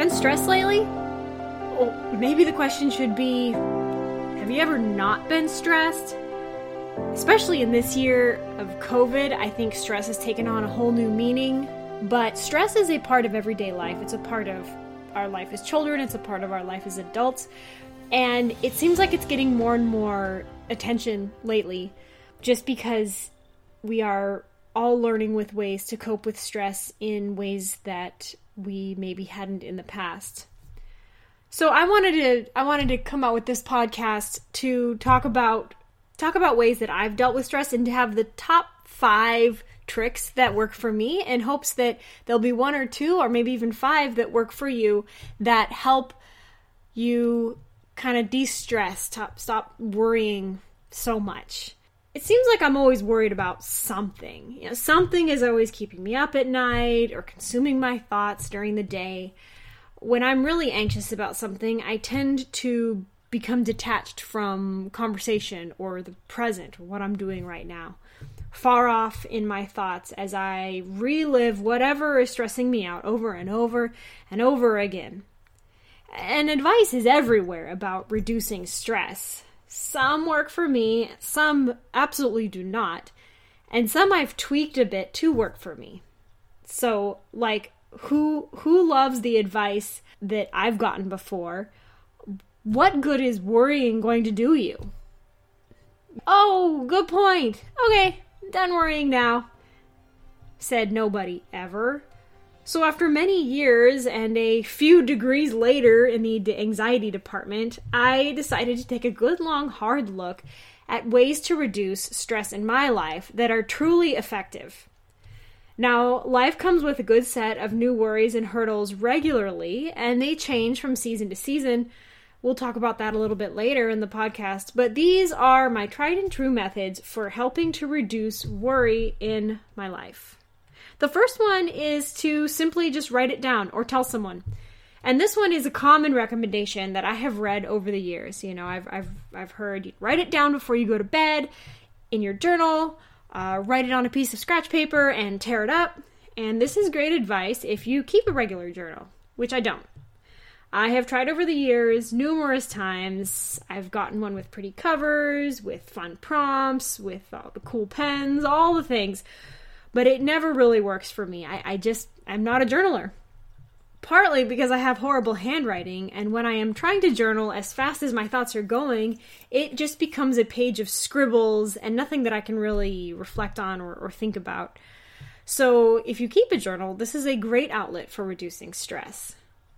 Been stressed lately? Well, maybe the question should be Have you ever not been stressed? Especially in this year of COVID, I think stress has taken on a whole new meaning. But stress is a part of everyday life, it's a part of our life as children, it's a part of our life as adults. And it seems like it's getting more and more attention lately just because we are all learning with ways to cope with stress in ways that we maybe hadn't in the past. So I wanted to I wanted to come out with this podcast to talk about talk about ways that I've dealt with stress and to have the top 5 tricks that work for me in hopes that there'll be one or two or maybe even five that work for you that help you kind of de-stress, stop stop worrying so much. It seems like I'm always worried about something. You know, something is always keeping me up at night or consuming my thoughts during the day. When I'm really anxious about something, I tend to become detached from conversation or the present or what I'm doing right now. Far off in my thoughts as I relive whatever is stressing me out over and over and over again. And advice is everywhere about reducing stress. Some work for me, some absolutely do not, and some I've tweaked a bit to work for me. So, like who who loves the advice that I've gotten before? What good is worrying going to do you? Oh, good point. Okay, done worrying now. Said nobody ever. So, after many years and a few degrees later in the anxiety department, I decided to take a good long hard look at ways to reduce stress in my life that are truly effective. Now, life comes with a good set of new worries and hurdles regularly, and they change from season to season. We'll talk about that a little bit later in the podcast, but these are my tried and true methods for helping to reduce worry in my life. The first one is to simply just write it down or tell someone. And this one is a common recommendation that I have read over the years. You know, I've, I've, I've heard write it down before you go to bed in your journal, uh, write it on a piece of scratch paper and tear it up. And this is great advice if you keep a regular journal, which I don't. I have tried over the years numerous times. I've gotten one with pretty covers, with fun prompts, with all the cool pens, all the things but it never really works for me. I, I just, I'm not a journaler. Partly because I have horrible handwriting, and when I am trying to journal as fast as my thoughts are going, it just becomes a page of scribbles and nothing that I can really reflect on or, or think about. So, if you keep a journal, this is a great outlet for reducing stress.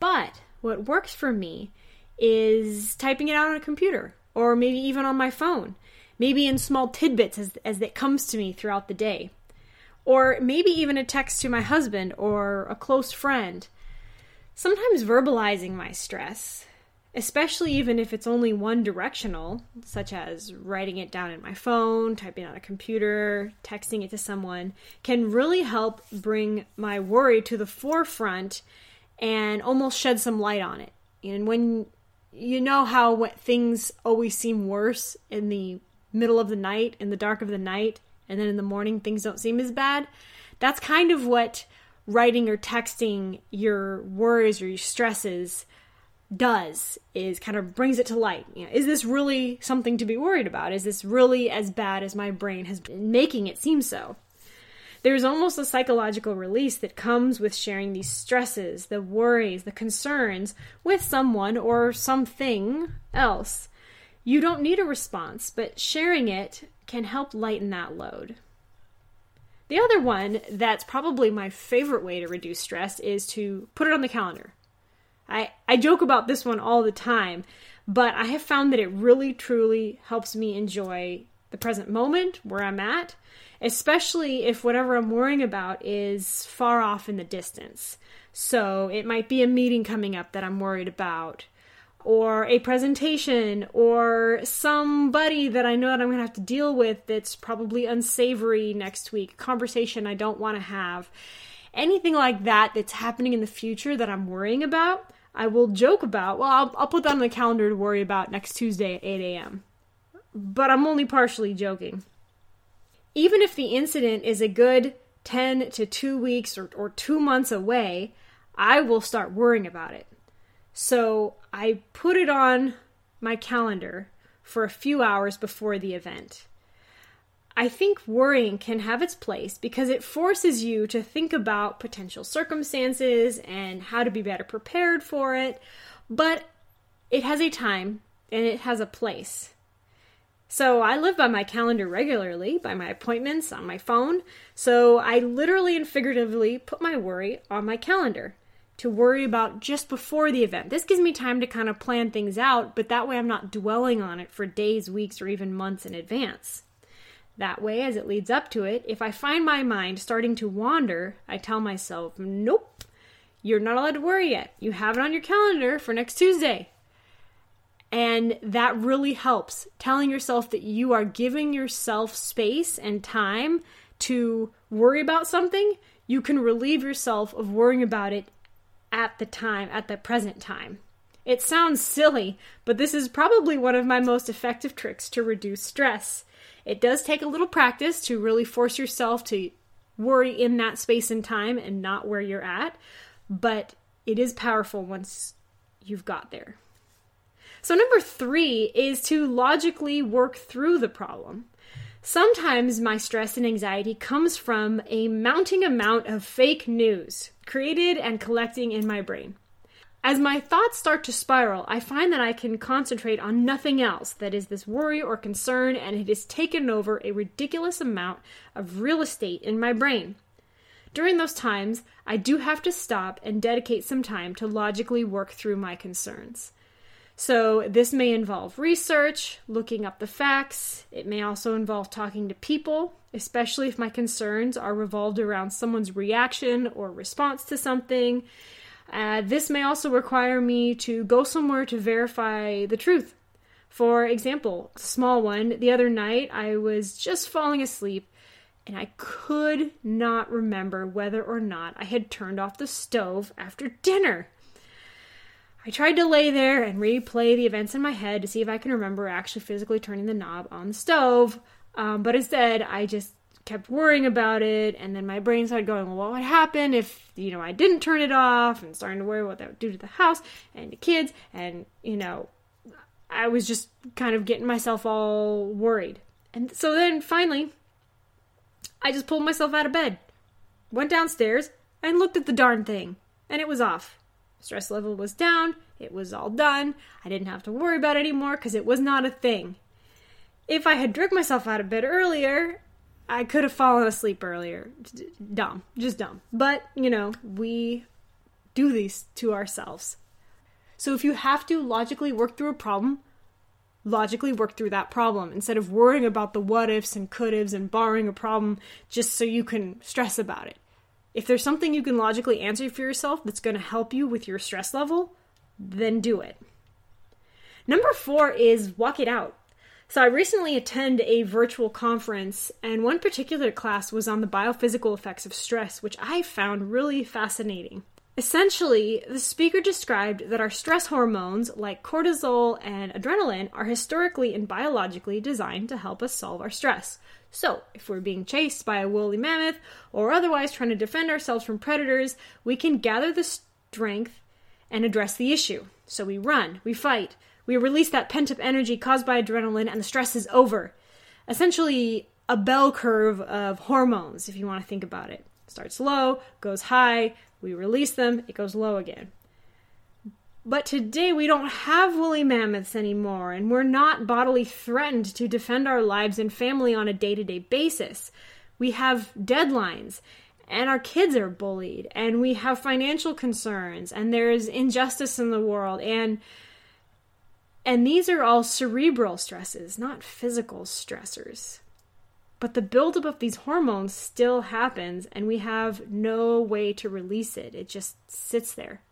But what works for me is typing it out on a computer or maybe even on my phone, maybe in small tidbits as, as it comes to me throughout the day or maybe even a text to my husband or a close friend. Sometimes verbalizing my stress, especially even if it's only one directional, such as writing it down in my phone, typing on a computer, texting it to someone, can really help bring my worry to the forefront and almost shed some light on it. And when you know how things always seem worse in the middle of the night, in the dark of the night, and then in the morning things don't seem as bad? That's kind of what writing or texting your worries or your stresses does is kind of brings it to light. You know, is this really something to be worried about? Is this really as bad as my brain has been making it seem so? There's almost a psychological release that comes with sharing these stresses, the worries, the concerns with someone or something else. You don't need a response, but sharing it can help lighten that load. The other one that's probably my favorite way to reduce stress is to put it on the calendar. I, I joke about this one all the time, but I have found that it really truly helps me enjoy the present moment where I'm at, especially if whatever I'm worrying about is far off in the distance. So it might be a meeting coming up that I'm worried about, or a presentation or somebody that I know that I'm going to have to deal with that's probably unsavory next week, conversation I don't want to have. Anything like that that's happening in the future that I'm worrying about, I will joke about. Well, I'll, I'll put that on the calendar to worry about next Tuesday at 8 a.m. But I'm only partially joking. Even if the incident is a good 10 to 2 weeks or, or 2 months away, I will start worrying about it. So I put it on my calendar for a few hours before the event. I think worrying can have its place because it forces you to think about potential circumstances and how to be better prepared for it, but it has a time and it has a place. So I live by my calendar regularly, by my appointments on my phone. So I literally and figuratively put my worry on my calendar to worry about just before the event. This gives me time to kind of plan things out, but that way I'm not dwelling on it for days, weeks, or even months in advance. That way, as it leads up to it, if I find my mind starting to wander, I tell myself, nope, you're not allowed to worry yet. You have it on your calendar for next Tuesday. And that really helps. Telling yourself that you are giving yourself space and time to worry about something, you can relieve yourself of worrying about it at the time, at the present time. It sounds silly, but this is probably one of my most effective tricks to reduce stress. It does take a little practice to really force yourself to worry in that space and time and not where you're at, but it is powerful once you've got there. So, number three is to logically work through the problem. Sometimes my stress and anxiety comes from a mounting amount of fake news created and collecting in my brain. As my thoughts start to spiral, I find that I can concentrate on nothing else that is this worry or concern, and it has taken over a ridiculous amount of real estate in my brain. During those times, I do have to stop and dedicate some time to logically work through my concerns. So, this may involve research, looking up the facts. It may also involve talking to people, especially if my concerns are revolved around someone's reaction or response to something. Uh, this may also require me to go somewhere to verify the truth. For example, small one, the other night I was just falling asleep and I could not remember whether or not I had turned off the stove after dinner. I tried to lay there and replay the events in my head to see if I can remember actually physically turning the knob on the stove, um, but instead I just kept worrying about it, and then my brain started going, well, what would happen if, you know, I didn't turn it off, and starting to worry what that would do to the house and the kids, and, you know, I was just kind of getting myself all worried. And so then finally, I just pulled myself out of bed, went downstairs, and looked at the darn thing, and it was off. Stress level was down. It was all done. I didn't have to worry about it anymore because it was not a thing. If I had dragged myself out of bed earlier, I could have fallen asleep earlier. Dumb. Just dumb. But, you know, we do these to ourselves. So if you have to logically work through a problem, logically work through that problem instead of worrying about the what ifs and could ifs and borrowing a problem just so you can stress about it. If there's something you can logically answer for yourself that's going to help you with your stress level, then do it. Number four is walk it out. So I recently attended a virtual conference, and one particular class was on the biophysical effects of stress, which I found really fascinating. Essentially, the speaker described that our stress hormones, like cortisol and adrenaline, are historically and biologically designed to help us solve our stress. So, if we're being chased by a woolly mammoth or otherwise trying to defend ourselves from predators, we can gather the strength and address the issue. So, we run, we fight, we release that pent up energy caused by adrenaline, and the stress is over. Essentially, a bell curve of hormones, if you want to think about it. Starts low, goes high, we release them, it goes low again. But today we don't have woolly mammoths anymore, and we're not bodily threatened to defend our lives and family on a day to day basis. We have deadlines, and our kids are bullied, and we have financial concerns, and there's injustice in the world, and and these are all cerebral stresses, not physical stressors. But the buildup of these hormones still happens, and we have no way to release it. It just sits there.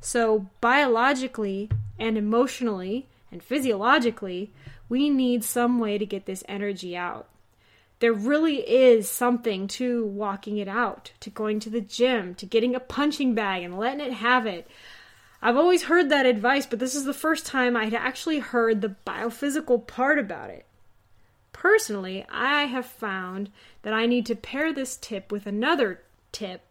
So, biologically and emotionally and physiologically, we need some way to get this energy out. There really is something to walking it out, to going to the gym, to getting a punching bag and letting it have it. I've always heard that advice, but this is the first time I'd actually heard the biophysical part about it. Personally, I have found that I need to pair this tip with another tip,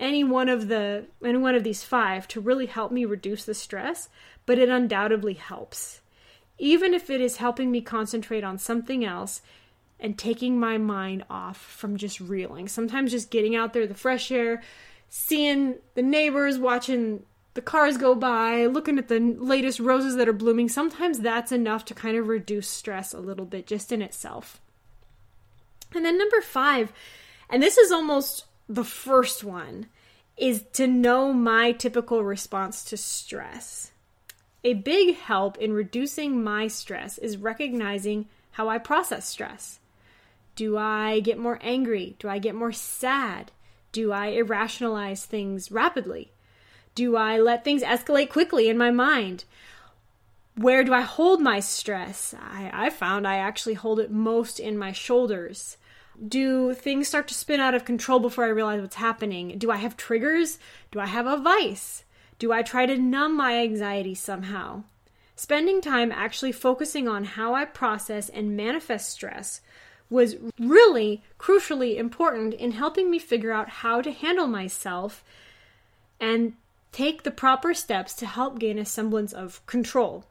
any one of the any one of these five to really help me reduce the stress, but it undoubtedly helps. Even if it is helping me concentrate on something else and taking my mind off from just reeling. Sometimes just getting out there, the fresh air, seeing the neighbors, watching the cars go by, looking at the latest roses that are blooming, sometimes that's enough to kind of reduce stress a little bit just in itself. And then number five, and this is almost the first one, is to know my typical response to stress. A big help in reducing my stress is recognizing how I process stress. Do I get more angry? Do I get more sad? Do I irrationalize things rapidly? Do I let things escalate quickly in my mind? Where do I hold my stress? I, I found I actually hold it most in my shoulders. Do things start to spin out of control before I realize what's happening? Do I have triggers? Do I have a vice? Do I try to numb my anxiety somehow? Spending time actually focusing on how I process and manifest stress was really crucially important in helping me figure out how to handle myself and take the proper steps to help gain a semblance of control.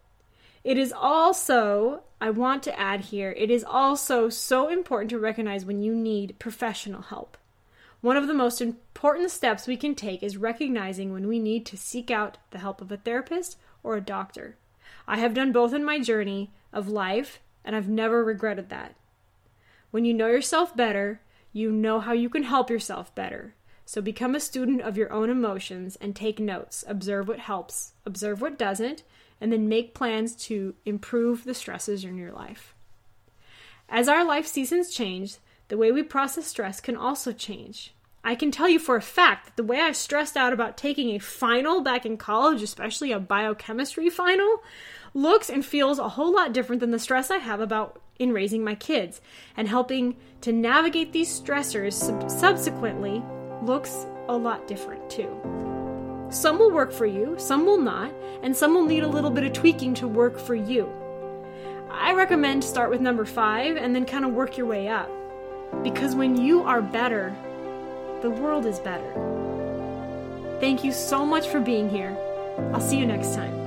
It is also, I want to add here, it is also so important to recognize when you need professional help. One of the most important steps we can take is recognizing when we need to seek out the help of a therapist or a doctor. I have done both in my journey of life, and I've never regretted that. When you know yourself better, you know how you can help yourself better. So become a student of your own emotions and take notes. Observe what helps, observe what doesn't, and then make plans to improve the stresses in your life. As our life seasons change, the way we process stress can also change. I can tell you for a fact that the way I stressed out about taking a final back in college, especially a biochemistry final, looks and feels a whole lot different than the stress I have about in raising my kids and helping to navigate these stressors sub- subsequently looks a lot different too. Some will work for you, some will not, and some will need a little bit of tweaking to work for you. I recommend start with number five and then kind of work your way up. Because when you are better, the world is better. Thank you so much for being here. I'll see you next time.